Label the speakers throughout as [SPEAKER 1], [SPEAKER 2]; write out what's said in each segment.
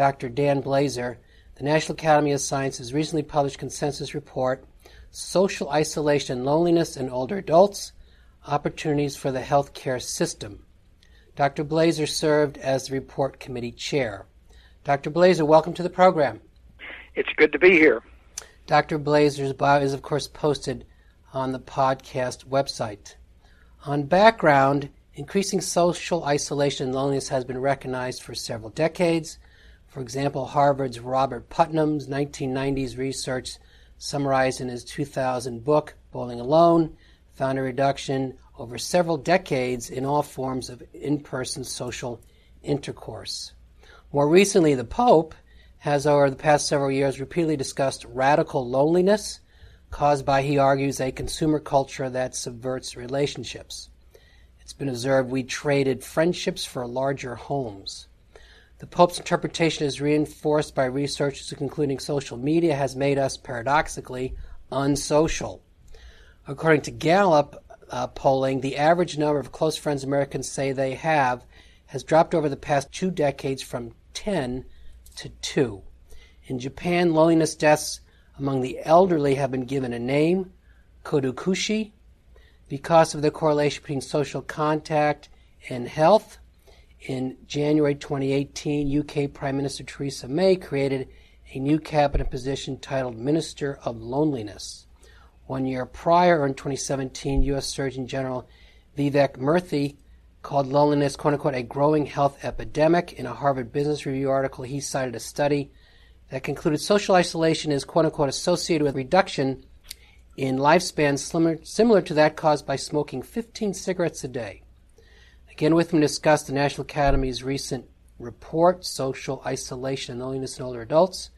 [SPEAKER 1] Dr. Dan Blazer, the National Academy of Sciences recently published consensus report, Social Isolation and Loneliness in Older Adults, Opportunities for the Healthcare System. Dr. Blazer served as the report committee chair. Dr. Blazer, welcome to the program.
[SPEAKER 2] It's good to be here.
[SPEAKER 1] Dr. Blazer's bio is, of course, posted on the podcast website. On background, increasing social isolation and loneliness has been recognized for several decades. For example, Harvard's Robert Putnam's 1990s research, summarized in his 2000 book, Bowling Alone, found a reduction over several decades in all forms of in person social intercourse. More recently, the Pope has, over the past several years, repeatedly discussed radical loneliness caused by, he argues, a consumer culture that subverts relationships. It's been observed we traded friendships for larger homes. The Pope's interpretation is reinforced by researchers concluding social media has made us, paradoxically, unsocial. According to Gallup uh, polling, the average number of close friends Americans say they have has dropped over the past two decades from 10 to 2. In Japan, loneliness deaths among the elderly have been given a name, kodokushi, because of the correlation between social contact and health. In January 2018, UK Prime Minister Theresa May created a new cabinet position titled Minister of Loneliness. One year prior, in 2017, U.S. Surgeon General Vivek Murthy called loneliness, quote unquote, a growing health epidemic. In a Harvard Business Review article, he cited a study that concluded social isolation is, quote unquote, associated with reduction in lifespan similar, similar to that caused by smoking 15 cigarettes a day. Again, with me to discuss the National Academy's recent report, Social Isolation and Loneliness in Older Adults,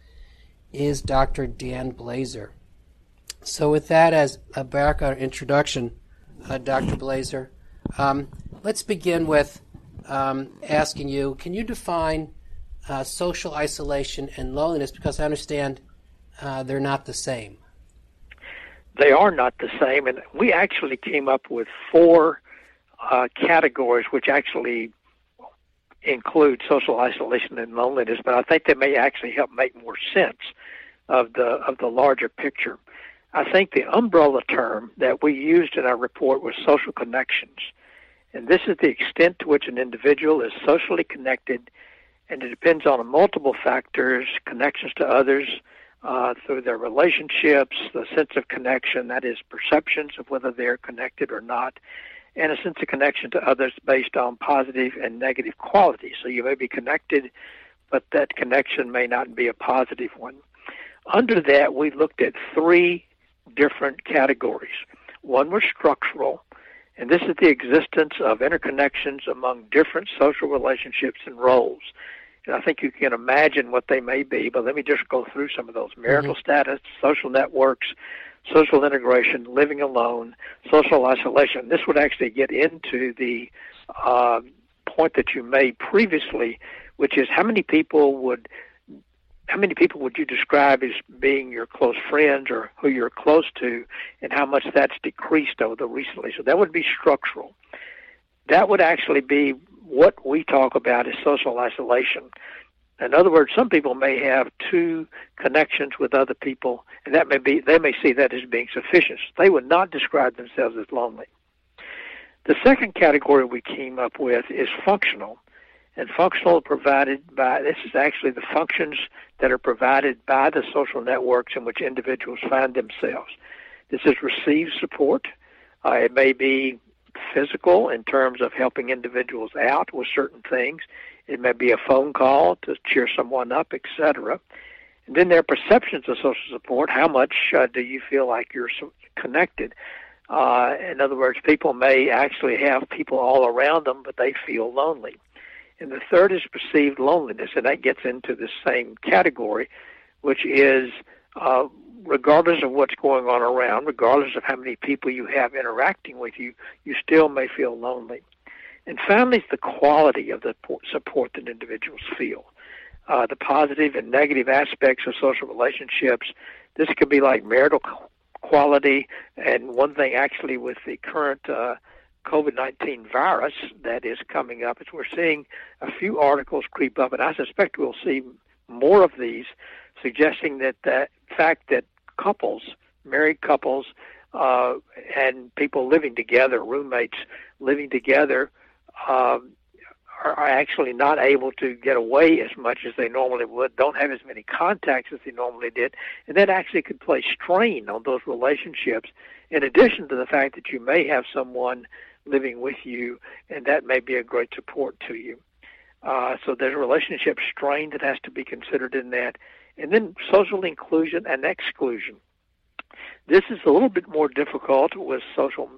[SPEAKER 1] is Dr. Dan Blazer. So, with that as a background introduction, uh, Dr. Blazer, um, let's begin with um, asking you can you define uh, social isolation and loneliness? Because I understand uh, they're not the same.
[SPEAKER 2] They are not the same, and we actually came up with four uh, categories, which actually include social isolation and loneliness, but I think they may actually help make more sense of the of the larger picture. I think the umbrella term that we used in our report was social connections, and this is the extent to which an individual is socially connected, and it depends on multiple factors: connections to others. Uh, through their relationships, the sense of connection, that is, perceptions of whether they're connected or not, and a sense of connection to others based on positive and negative qualities. So you may be connected, but that connection may not be a positive one. Under that, we looked at three different categories. One was structural, and this is the existence of interconnections among different social relationships and roles. And I think you can imagine what they may be, but let me just go through some of those marital mm-hmm. status, social networks, social integration, living alone, social isolation. This would actually get into the uh, point that you made previously, which is how many people would how many people would you describe as being your close friends or who you're close to, and how much that's decreased over the recently? So that would be structural. That would actually be what we talk about as social isolation. In other words, some people may have two connections with other people, and that may be they may see that as being sufficient. They would not describe themselves as lonely. The second category we came up with is functional, and functional provided by this is actually the functions that are provided by the social networks in which individuals find themselves. This is receive support. Uh, it may be physical in terms of helping individuals out with certain things. It may be a phone call to cheer someone up, etc. And then there are perceptions of social support. How much uh, do you feel like you're connected? Uh, in other words, people may actually have people all around them, but they feel lonely. And the third is perceived loneliness, and that gets into the same category, which is uh, regardless of what's going on around, regardless of how many people you have interacting with you, you still may feel lonely. And finally, the quality of the support that individuals feel. Uh, the positive and negative aspects of social relationships. This could be like marital quality, and one thing actually with the current uh, COVID 19 virus that is coming up is we're seeing a few articles creep up, and I suspect we'll see more of these suggesting that the fact that couples, married couples, uh, and people living together, roommates living together, um, are, are actually not able to get away as much as they normally would, don't have as many contacts as they normally did, and that actually could place strain on those relationships. In addition to the fact that you may have someone living with you, and that may be a great support to you. Uh, so there's a relationship strain that has to be considered in that. And then social inclusion and exclusion. This is a little bit more difficult with social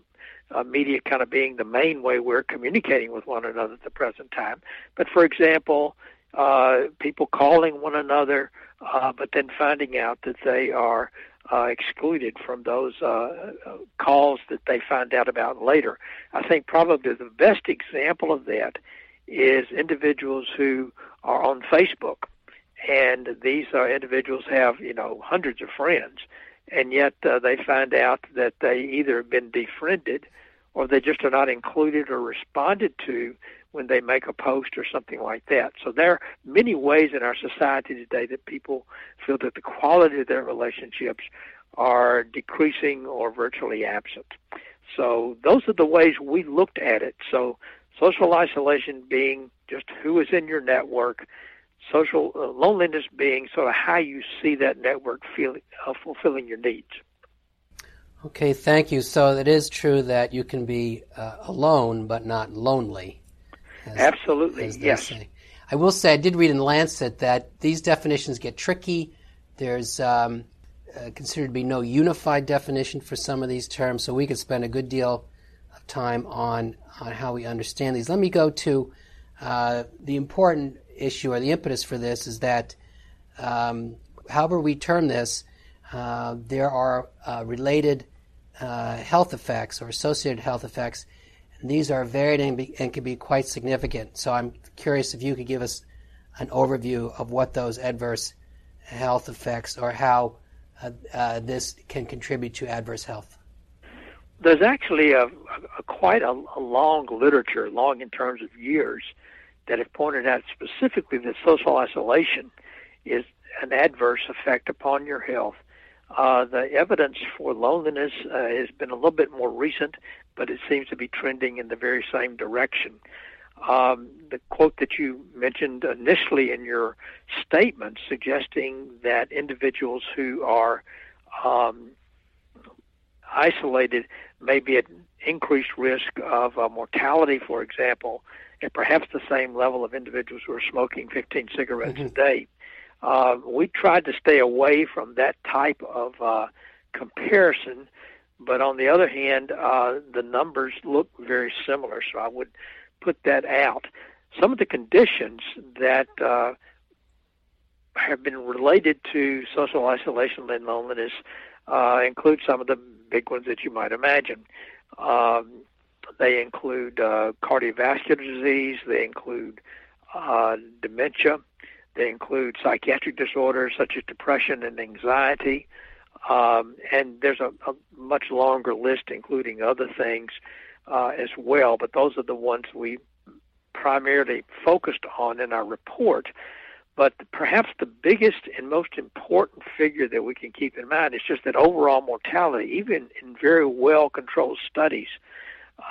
[SPEAKER 2] uh, media kind of being the main way we're communicating with one another at the present time. But for example, uh, people calling one another, uh, but then finding out that they are uh, excluded from those uh, calls that they find out about later. I think probably the best example of that is individuals who are on Facebook, and these uh, individuals have you know hundreds of friends, and yet uh, they find out that they either have been defriended or they just are not included or responded to when they make a post or something like that. So there are many ways in our society today that people feel that the quality of their relationships are decreasing or virtually absent. So those are the ways we looked at it. So social isolation being just who is in your network, social uh, loneliness being sort of how you see that network feel, uh, fulfilling your needs.
[SPEAKER 1] Okay, thank you. So it is true that you can be uh, alone but not lonely.
[SPEAKER 2] As, Absolutely, as yes. Say.
[SPEAKER 1] I will say I did read in Lancet that these definitions get tricky. There's um, uh, considered to be no unified definition for some of these terms, so we could spend a good deal of time on on how we understand these. Let me go to uh, the important issue or the impetus for this is that, um, however we term this, uh, there are uh, related uh, health effects or associated health effects, and these are varied and, be, and, can be quite significant. So I'm curious if you could give us an overview of what those adverse health effects or how uh, uh, this can contribute to adverse health.
[SPEAKER 2] There's actually a, a quite a, a long literature, long in terms of years, that have pointed out specifically that social isolation is an adverse effect upon your health. Uh, the evidence for loneliness uh, has been a little bit more recent, but it seems to be trending in the very same direction. Um, the quote that you mentioned initially in your statement suggesting that individuals who are um, isolated may be at increased risk of uh, mortality, for example, at perhaps the same level of individuals who are smoking 15 cigarettes mm-hmm. a day. Uh, we tried to stay away from that type of uh, comparison, but on the other hand, uh, the numbers look very similar, so I would put that out. Some of the conditions that uh, have been related to social isolation and loneliness uh, include some of the big ones that you might imagine. Um, they include uh, cardiovascular disease, they include uh, dementia, they include psychiatric disorders such as depression and anxiety. Um, and there's a, a, much longer list, including other things uh, as well, but those are the ones we primarily focused on in our report. But perhaps the biggest and most important figure that we can keep in mind is just that overall mortality, even in very well controlled studies,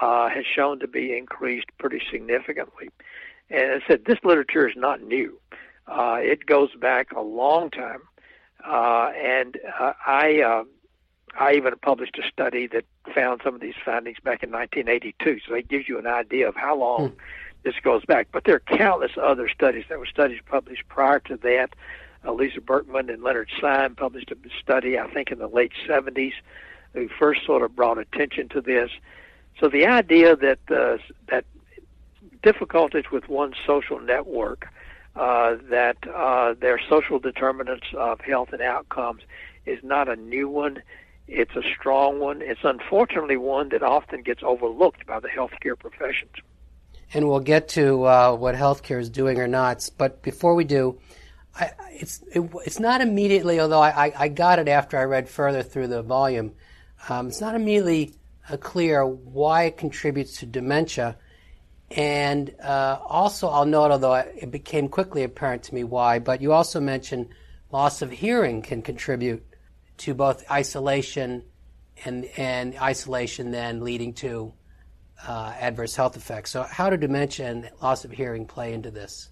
[SPEAKER 2] uh, has shown to be increased pretty significantly. And as I said, this literature is not new. Uh, it goes back a long time, uh, and uh, I uh, I even published a study that found some of these findings back in 1982. So that gives you an idea of how long hmm. this goes back. But there are countless other studies. There were studies published prior to that. Uh, Lisa Berkman and Leonard Syme published a study, I think, in the late 70s, who first sort of brought attention to this. So the idea that uh, that difficulties with one's social network, uh, that uh, their social determinants of health and outcomes is not a new one. It's a strong one. It's unfortunately one that often gets overlooked by the healthcare professions.
[SPEAKER 1] And we'll get to uh, what healthcare is doing or not. But before we do, I, it's it, it's not immediately. Although I, I, got it after I read further through the volume, um, it's not immediately uh, clear why it contributes to dementia. And uh, also, I'll note, although it became quickly apparent to me why, but you also mentioned loss of hearing can contribute to both isolation and, and isolation then leading to uh, adverse health effects. So, how do dementia and loss of hearing play into this?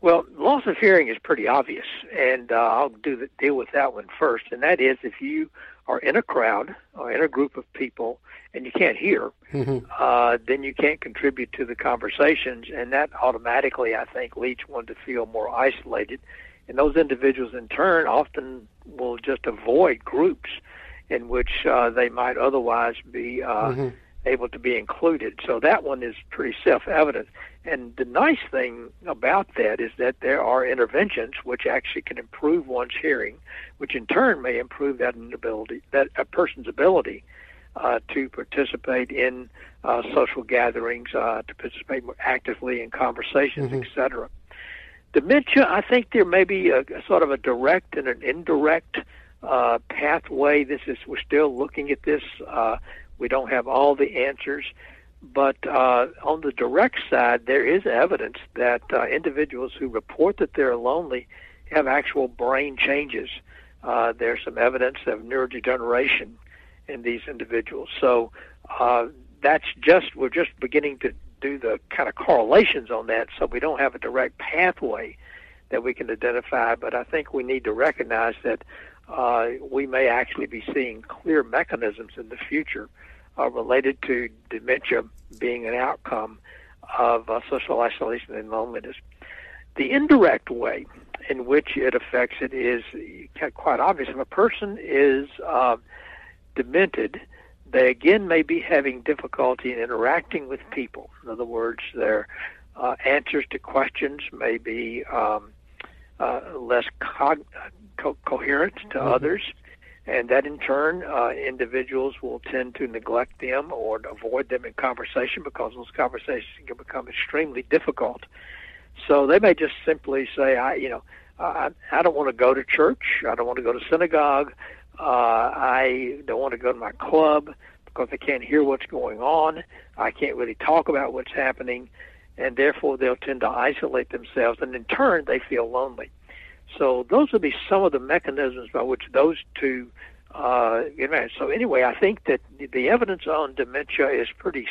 [SPEAKER 2] Well, loss of hearing is pretty obvious, and uh, I'll do the, deal with that one first. And that is if you are in a crowd or in a group of people and you can't hear, mm-hmm. uh, then you can't contribute to the conversations, and that automatically, I think, leads one to feel more isolated. And those individuals, in turn, often will just avoid groups in which uh, they might otherwise be uh, mm-hmm. Able to be included. So that one is pretty self-evident. And the nice thing about that is that there are interventions which actually can improve one's hearing, which in turn may improve that ability, that a person's ability uh, to participate in uh, social gatherings, uh, to participate more actively in conversations, mm-hmm. etc. Dementia, I think there may be a, a, sort of a direct and an indirect uh, pathway. This is we're still looking at this. Uh, we don't have all the answers. But uh, on the direct side, there is evidence that uh, individuals who report that they're lonely have actual brain changes. Uh, there's some evidence of neurodegeneration in these individuals. So uh, that's just we're just beginning to do the kind of correlations on that. So we don't have a direct pathway that we can identify. But I think we need to recognize that uh, we may actually be seeing clear mechanisms in the future uh, related to dementia being an outcome of uh, social isolation and loneliness. The indirect way in which it affects it is quite obvious. If a person is uh, demented, they again may be having difficulty in interacting with people. In other words, their uh, answers to questions may be um, uh, less co- co- coherent to mm-hmm. others and that in turn, uh, individuals will tend to neglect them or avoid them in conversation because those conversations can become extremely difficult. So they may just simply say, "I, you know, I, I don't want to go to church. I don't want to go to synagogue. Uh, I don't want to go to my club because I can't hear what's going on. I can't really talk about what's happening." And therefore, they'll tend to isolate themselves, and in turn, they feel lonely. So those would be some of the mechanisms by which those two uh, So anyway, I think that the evidence on dementia is pretty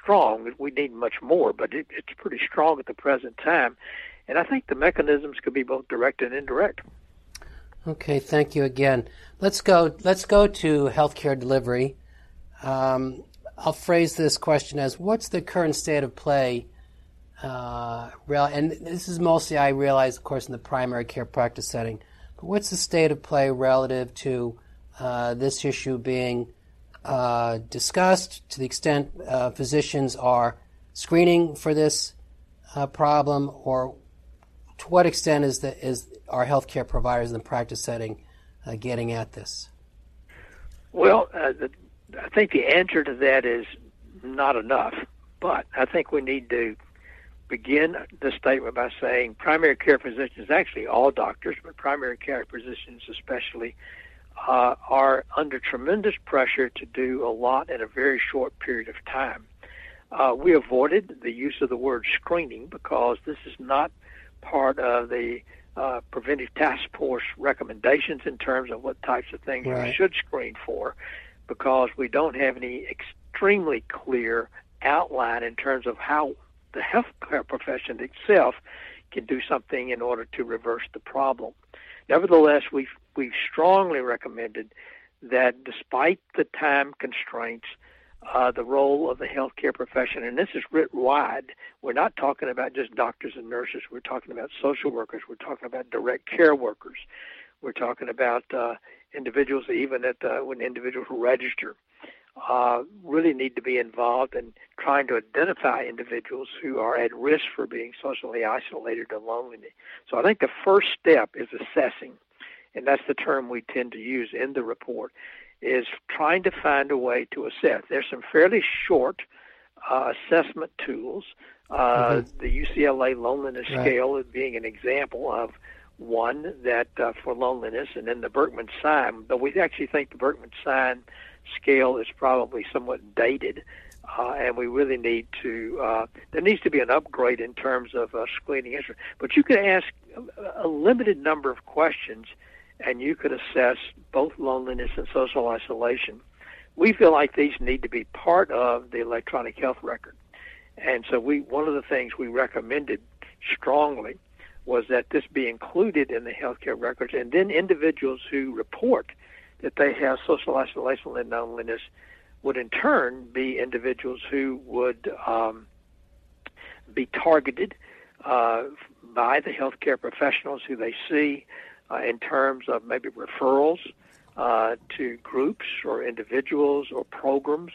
[SPEAKER 2] strong. We need much more, but it, it's pretty strong at the present time. And I think the mechanisms could be both direct and indirect.
[SPEAKER 1] Okay, thank you again. Let's go. Let's go to healthcare delivery. Um, I'll phrase this question as: What's the current state of play uh, and this is mostly, I realize, of course, in the primary care practice setting. But what's the state of play relative to uh, this issue being uh, discussed to the extent uh, physicians are screening for this uh, problem, or to what extent is, the, is our healthcare providers in the practice setting uh, getting at this?
[SPEAKER 2] Well, the, I think the answer to that is not enough. But I think we need to begin the statement by saying primary care physicians, actually all doctors, but primary care physicians especially, uh, are under tremendous pressure to do a lot in a very short period of time. Uh, we avoided the use of the word screening because this is not part of the uh, preventive task force recommendations in terms of what types of things right. you should screen for because we don't have any extremely clear outline in terms of how the healthcare profession itself can do something in order to reverse the problem. Nevertheless, we've, we've strongly recommended that despite the time constraints, uh, the role of the healthcare profession, and this is writ wide. We're not talking about just doctors and nurses. We're talking about social workers. We're talking about direct care workers. We're talking about uh, individuals, even at uh, when individuals register. Uh, really need to be involved in trying to identify individuals who are at risk for being socially isolated or lonely. So I think the first step is assessing, and that's the term we tend to use in the report, is trying to find a way to assess. There's some fairly short uh, assessment tools. Uh, mm-hmm. The UCLA Loneliness right. Scale is being an example of one that uh, for loneliness, and then the Berkman Syme. But we actually think the Berkman Syme scale is probably somewhat dated, uh, and we really need to. Uh, there needs to be an upgrade in terms of uh, screening instruments. But you could ask a, a limited number of questions, and you could assess both loneliness and social isolation. We feel like these need to be part of the electronic health record, and so we. One of the things we recommended strongly was that this be included in the healthcare records, and then individuals who report that they have social isolation and loneliness would in turn be individuals who would um, be targeted uh, by the healthcare professionals who they see uh, in terms of maybe referrals uh, to groups or individuals or programs,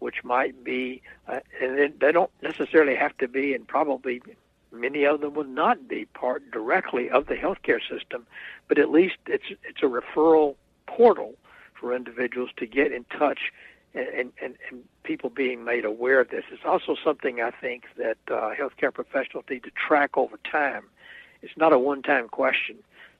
[SPEAKER 2] which might be, uh, and they don't necessarily have to be, and probably many of them will not be part directly of the healthcare system, but at least it's it's a referral portal for individuals to get in touch and, and, and people being made aware of this. It's also something I think that uh, healthcare professionals need to track over time. It's not a one-time question.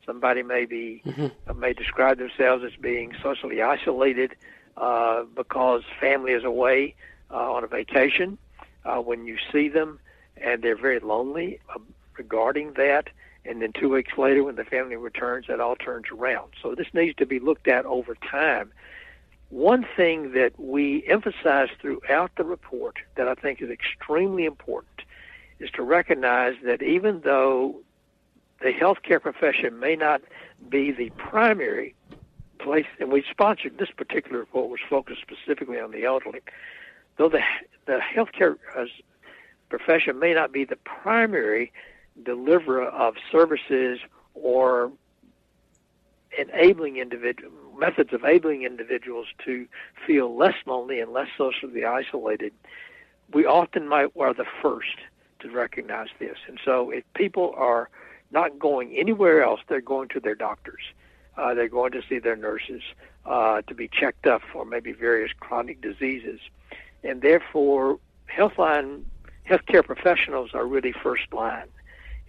[SPEAKER 2] Somebody may be mm-hmm. uh, may describe themselves as being socially isolated uh, because family is away uh, on a vacation. Uh, when you see them, and they're very lonely uh, regarding that, and then two weeks later, when the family returns, that all turns around. So this needs to be looked at over time. One thing that we emphasize throughout the report that I think is extremely important is to recognize that even though the healthcare profession may not be the primary place, and we sponsored this particular report was focused specifically on the elderly, though the the healthcare uh, profession may not be the primary deliverer of services or enabling individual methods of enabling individuals to feel less lonely and less socially isolated, we often might are the first to recognize this. And so if people are not going anywhere else, they're going to their doctors. Uh, they're going to see their nurses uh, to be checked up for maybe various chronic diseases. And therefore, Healthline healthcare professionals are really first line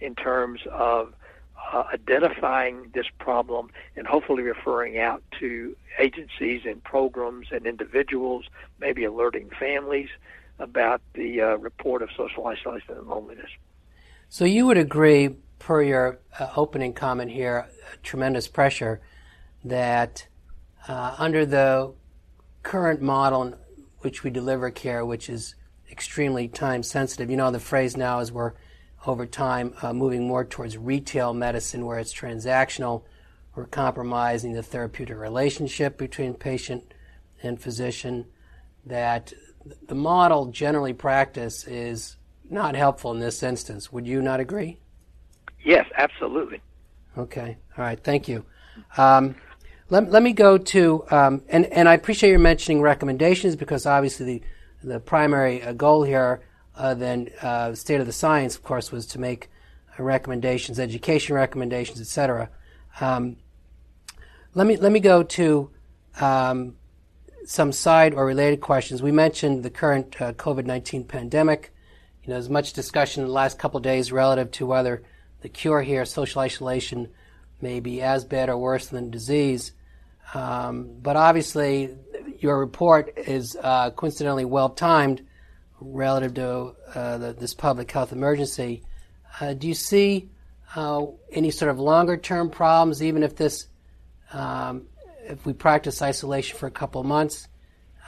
[SPEAKER 2] in terms of uh, identifying this problem and hopefully referring out to agencies and programs and individuals, maybe alerting families about the uh, report of social isolation and loneliness.
[SPEAKER 1] So you would agree, per your uh, opening comment here, tremendous pressure that uh, under the current model in which we deliver care, which is extremely time sensitive, you know the phrase now is we're over time uh, moving more towards retail medicine where it's transactional. We're compromising the therapeutic relationship between patient and physician. That the model generally practiced is not helpful in this instance. Would you not agree?
[SPEAKER 2] Yes, absolutely.
[SPEAKER 1] Okay. All right. Thank you. Um, let, let me go to, um, and, and I appreciate your mentioning recommendations because obviously the, the primary uh, goal here uh, then uh, state of the science, of course, was to make recommendations, education recommendations, etc. Um, let me let me go to um, some side or related questions. We mentioned the current uh, COVID nineteen pandemic. You know, there's much discussion in the last couple days relative to whether the cure here, social isolation, may be as bad or worse than disease. Um, but obviously, your report is uh, coincidentally well timed relative to uh, the, this public health emergency. Uh, do you see uh, any sort of longer term problems, even if this, um, if we practice isolation for a couple of months?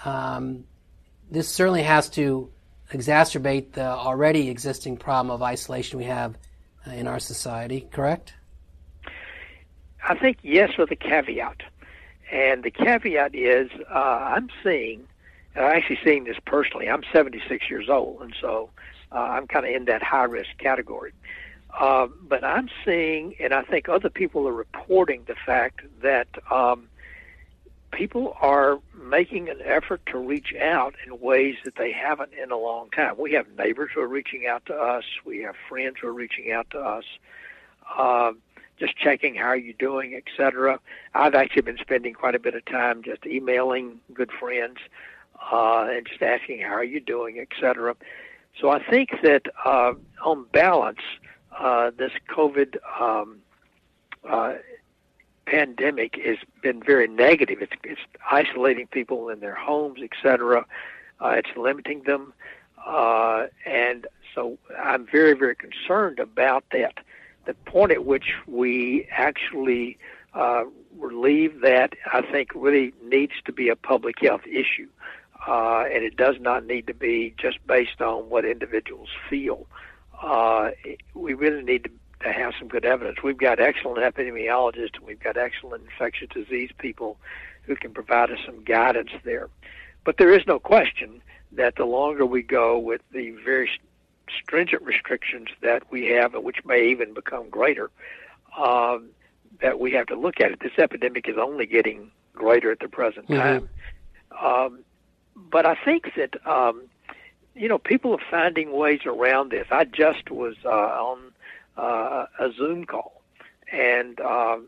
[SPEAKER 1] Um, this certainly has to exacerbate the already existing problem of isolation we have uh, in our society, correct?
[SPEAKER 2] I think yes, with a caveat. And the caveat is uh, I'm seeing I'm actually seeing this personally. I'm 76 years old, and so uh, I'm kind of in that high risk category. Uh, but I'm seeing, and I think other people are reporting the fact that um, people are making an effort to reach out in ways that they haven't in a long time. We have neighbors who are reaching out to us. We have friends who are reaching out to us. Uh, just checking how are you doing, etc. I've actually been spending quite a bit of time just emailing good friends and just asking how are you doing, etc. So I think that uh, on balance, uh, this COVID um, uh, pandemic has been very negative. It's, it's isolating people in their homes, etc. Uh, it's limiting them, uh, and so I'm very, very concerned about that. The point at which we actually uh, relieve that, I think, really needs to be a public health issue, uh, and it does not need to be just based on what individuals feel. Uh, we really need to to have some good evidence. We've got excellent epidemiologists and we've got excellent infectious disease people who can provide us some guidance there. But there is no question that the longer we go with the very stringent restrictions that we have, and which may even become greater, um, that we have to look at it. This epidemic is only getting greater at the present mm-hmm. time. Um, but I think that um, you know people are finding ways around this. I just was uh, on uh, a Zoom call, and um,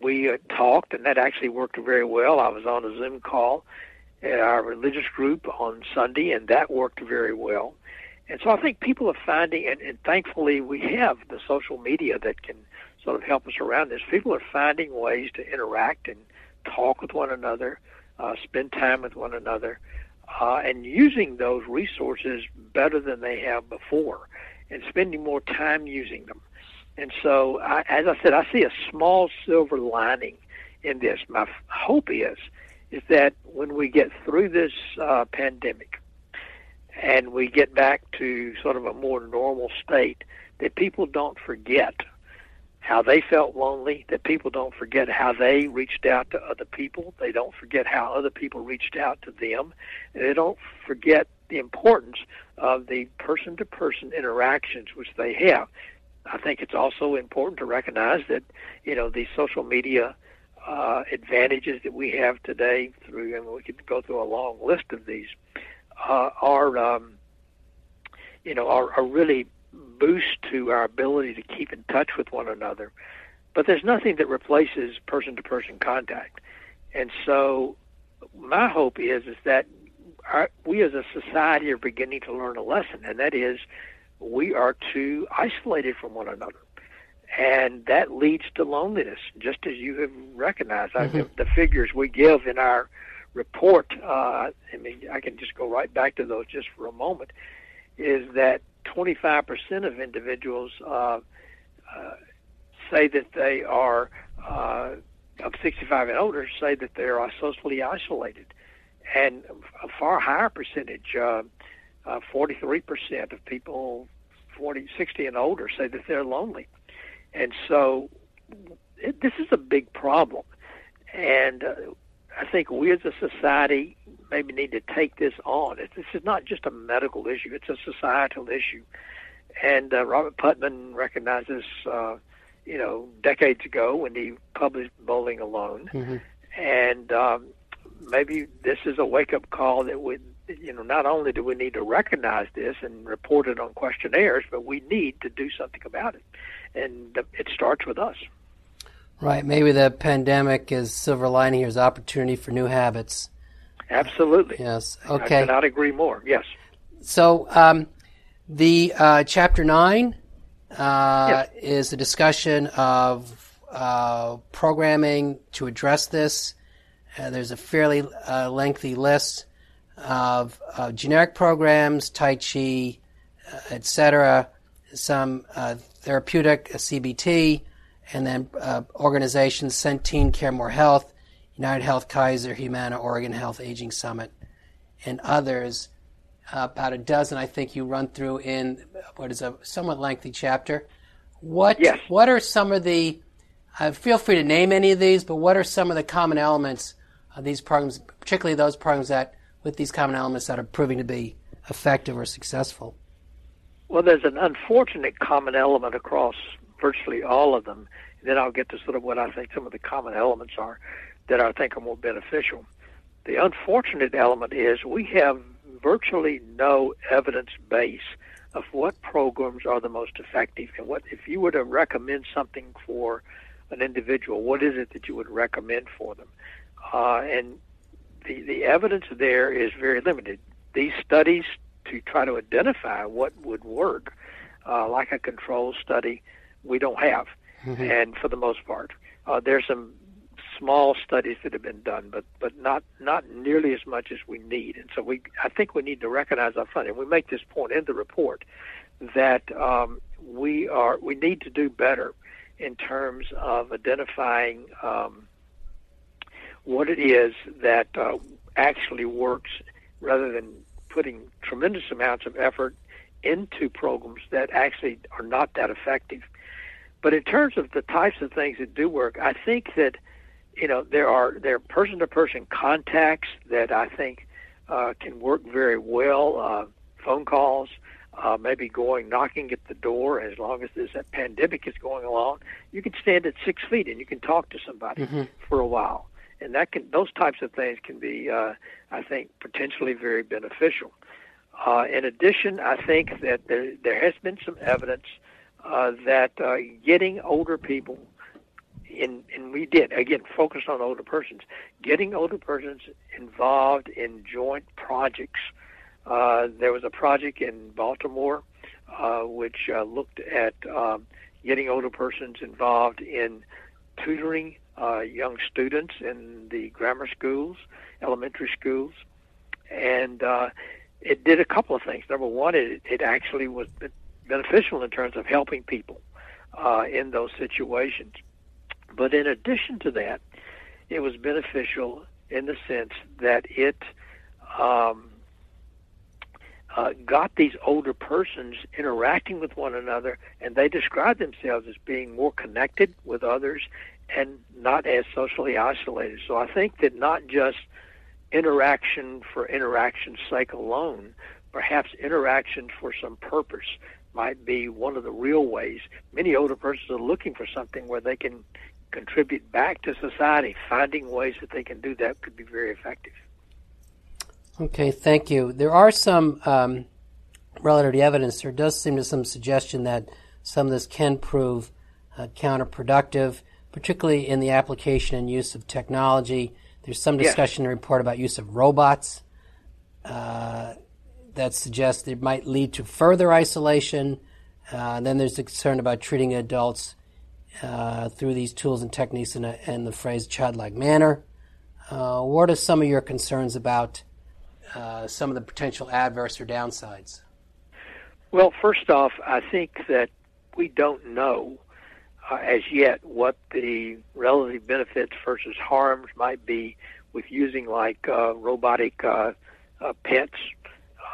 [SPEAKER 2] we talked, and that actually worked very well. I was on a Zoom call at our religious group on Sunday, and that worked very well. And so I think people are finding, and, and thankfully we have the social media that can sort of help us around this. People are finding ways to interact and talk with one another, uh, spend time with one another, uh, and using those resources better than they have before and spending more time using them. And so, I, as I said, I see a small silver lining in this. My hope is is that when we get through this uh, pandemic and we get back to sort of a more normal state, that people don't forget how they felt lonely, that people don't forget how they reached out to other people, they don't forget how other people reached out to them, and they don't forget the importance of the person to person interactions which they have. I think it's also important to recognize that, you know, the social media uh, advantages that we have today through, and we could go through a long list of these, uh, are, um, you know, are, are really boost to our ability to keep in touch with one another. But there's nothing that replaces person to person contact. And so my hope is is that our, we as a society are beginning to learn a lesson, and that is we are too isolated from one another. And that leads to loneliness, just as you have recognized. Mm-hmm. I, the figures we give in our report, uh, I mean, I can just go right back to those just for a moment, is that 25% of individuals uh, uh, say that they are, uh, of 65 and older, say that they are socially isolated. And a far higher percentage, uh, uh, 43% of people 40, 60 and older say that they're lonely. And so it, this is a big problem. And uh, I think we as a society maybe need to take this on. This is not just a medical issue; it's a societal issue. And uh, Robert Putnam recognized this, uh, you know, decades ago when he published Bowling Alone. Mm-hmm. And um, maybe this is a wake-up call that would, you know, not only do we need to recognize this and report it on questionnaires, but we need to do something about it. And it starts with us.
[SPEAKER 1] Right. Maybe the pandemic is silver lining here is opportunity for new habits.
[SPEAKER 2] Absolutely.
[SPEAKER 1] Yes. Okay.
[SPEAKER 2] I cannot agree more. Yes.
[SPEAKER 1] So um, the uh, chapter nine uh, yes. is a discussion of uh, programming to address this. Uh, there's a fairly uh, lengthy list of generic programs, Tai Chi, uh, etc. Some therapeutic, CBT, and then organizations, Centene, CareMore Health, United Health Kaiser, Humana, Oregon Health Aging Summit, and others. Uh, about a dozen, I think you run through in what is a somewhat lengthy chapter. What
[SPEAKER 2] yes.
[SPEAKER 1] what are some of the? Uh, feel free to name any of these, but what are some of the common elements of these programs, particularly those programs that with these common elements that are proving to be effective or successful?
[SPEAKER 2] Well, there's an unfortunate common element across virtually all of them. Then I'll get to sort of what I think some of the common elements are. that I think are more beneficial. The unfortunate element is we have virtually no evidence base of what programs are the most effective and what if you were to recommend something for an individual, what is it that you would recommend for them? Uh, and the the evidence there is very limited. These studies to try to identify what would work, uh, like a control study, we don't have, mm-hmm. and for the most part, uh, there's some small studies that have been done, but but not not nearly as much as we need. And so we, I think we need to recognize up front, and we make this point in the report that um, we are we need to do better in terms of identifying um, what it is that uh, actually works, rather than putting tremendous amounts of effort into programs that actually are not that effective. But in terms of the types of things that do work, I think that you know there are there are person to person contacts that I think uh, can work very well. Uh, phone calls, uh, maybe going knocking at the door. As long as this pandemic is going along, you can stand at six feet and you can talk to somebody mm-hmm. for a while, and that can those types of things can be, uh, I think, potentially very beneficial. Uh, in addition, I think that there there has been some evidence uh, that uh, getting older people and we did again focus on older persons, getting older persons involved in joint projects. Uh, there was a project in Baltimore uh, which uh, looked at um, getting older persons involved in tutoring uh, young students in the grammar schools, elementary schools, and it did a couple of things. Number one, it, it actually was beneficial in terms of helping people uh, in those situations. But in addition to that, it was beneficial in the sense that it um, uh, got these older persons interacting with one another, and they described themselves as being more connected with others and not as socially isolated. So I think that not just interaction for interaction's sake alone, perhaps interaction for some purpose might be one of the real ways. Many older persons are looking for something where they can contribute back to society. Finding ways that they can do that could be very effective.
[SPEAKER 1] Okay, thank you. There are some um, relative evidence. There does seem to some suggestion that some of this can prove uh, counterproductive, particularly in the application and use of technology. There's some discussion yes. in the report about use of robots uh, that suggests it might lead to further isolation. Uh, then there's the concern about treating adults uh, through these tools and techniques in, a, in the phrase childlike manner. Uh, what are some of your concerns about uh, some of the potential adverse or downsides?
[SPEAKER 2] Well, first off, I think that we don't know uh, as yet what the relative benefits versus harms might be with using like uh, robotic pets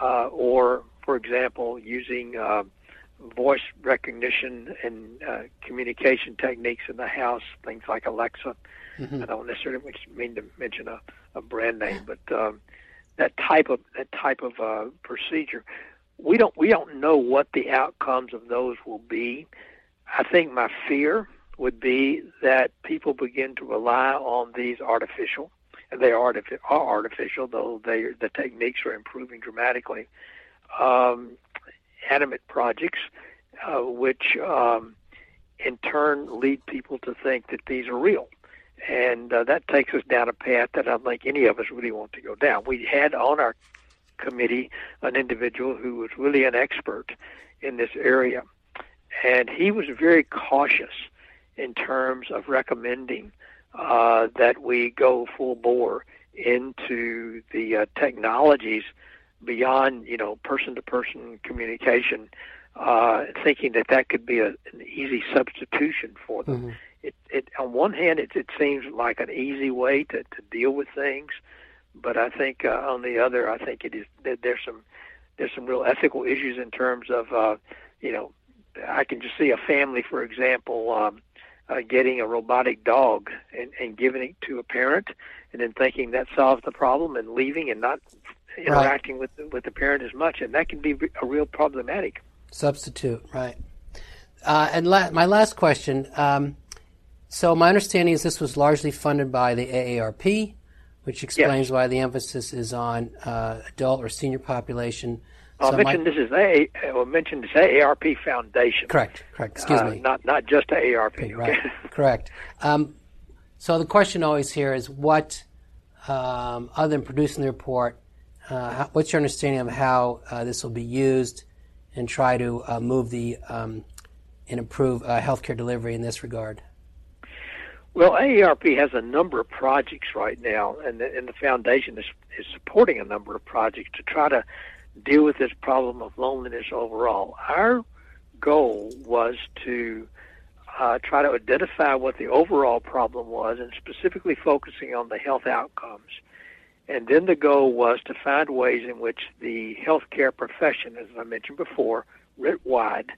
[SPEAKER 2] or, for example, using uh, voice recognition and uh, communication techniques in the house, things like Alexa. Mm-hmm. I don't necessarily mean to mention a, a brand name, but um, that type of that type of uh, procedure, we don't we don't know what the outcomes of those will be. I think my fear would be that people begin to rely on these artificial, they are, artificial, though they the techniques are improving dramatically. Um, animate projects, uh, which um, in turn lead people to think that these are real. And uh, that takes us down a path that I don't think any of us really want to go down. We had on our committee an individual who was really an expert in this area, and he was very cautious in terms of recommending uh, that we go full bore into the uh, technologies beyond you know person to person communication, uh, thinking that that could be a, an easy substitution for them. Mm-hmm. It, it on one hand it, it seems like an easy way to, to deal with things, but I think uh, on the other I think it is that there's some there's some real ethical issues in terms of uh, you know I can just see a family for example. Um, uh, getting a robotic dog and, and giving it to a parent, and then thinking that solves the problem and leaving and not interacting right. with with the parent as much, and that can be a real problematic.
[SPEAKER 1] Substitute, right? Uh, and la- my last question: um, So my understanding is this was largely funded by the AARP, which explains
[SPEAKER 2] Yes.
[SPEAKER 1] why the emphasis is on uh, adult or senior population.
[SPEAKER 2] I'll
[SPEAKER 1] So my-
[SPEAKER 2] this is A. I'll mention this AARP Foundation.
[SPEAKER 1] correct, correct. Excuse
[SPEAKER 2] uh,
[SPEAKER 1] me.
[SPEAKER 2] Not not just AARP. Okay.
[SPEAKER 1] Right, correct. Um, so the question always here is what, um, other than producing the report, uh, what's your understanding of how uh, this will be used and try to uh, move the um, and improve uh, healthcare delivery in this regard?
[SPEAKER 2] Well, AARP has a number of projects right now, and the, and the foundation is, is supporting a number of projects to try to deal with this problem of loneliness overall. Our goal was to uh, try to identify what the overall problem was, and specifically focusing on the health outcomes. And then the goal was to find ways in which the healthcare profession, as I mentioned before, writ wide,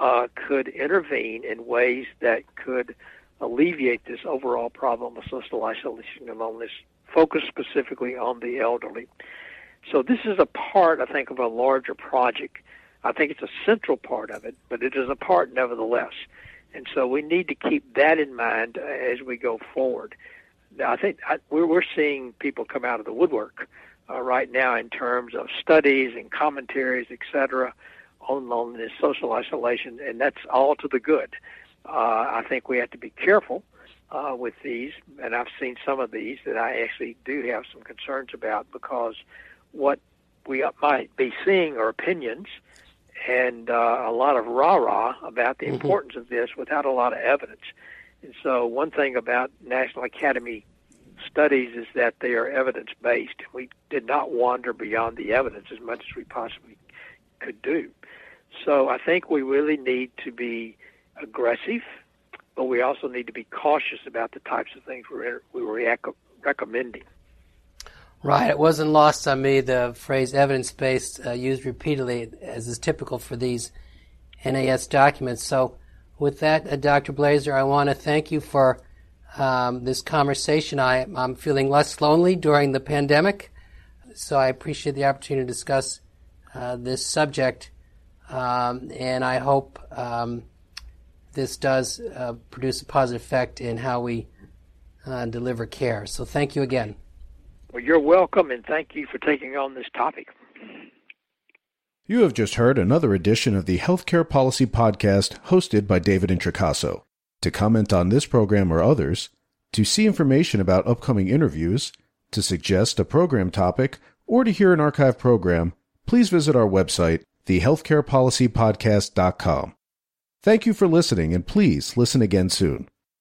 [SPEAKER 2] uh, could intervene in ways that could alleviate this overall problem of social isolation and loneliness, focused specifically on the elderly. So this is a part, I think, of a larger project. I think it's a central part of it, but it is a part nevertheless. And so we need to keep that in mind as we go forward. Now, I think I, we're, we're seeing people come out of the woodwork uh, right now in terms of studies and commentaries, et cetera, on loneliness, social isolation, and that's all to the good. Uh, I think we have to be careful uh, with these, and I've seen some of these that I actually do have some concerns about because what we might be seeing are opinions and uh, a lot of rah rah about the importance of this without a lot of evidence. And so, one thing about National Academy studies is that they are evidence based. We did not wander beyond the evidence as much as we possibly could do. So, I think we really need to be aggressive, but we also need to be cautious about the types of things we're, we were rec- recommending.
[SPEAKER 1] Right. It wasn't lost on me the phrase evidence based uh, used repeatedly, as is typical for these NAS documents. So, with that, uh, Dr. Blazer, I want to thank you for um, this conversation. I, I'm feeling less lonely during the pandemic, so I appreciate the opportunity to discuss uh, this subject. Um, and I hope um, this does uh, produce a positive effect in how we uh, deliver care. So, thank you again.
[SPEAKER 2] Well, you're welcome, and thank you for taking on this topic.
[SPEAKER 3] You have just heard another edition of the Healthcare Policy Podcast hosted by David Introcaso. To comment on this program or others, to see information about upcoming interviews, to suggest a program topic, or to hear an archive program, please visit our website, thehealthcarepolicypodcast.com. Thank you for listening, and please listen again soon.